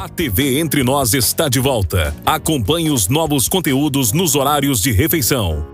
A TV Entre Nós está de volta. Acompanhe os novos conteúdos nos horários de refeição.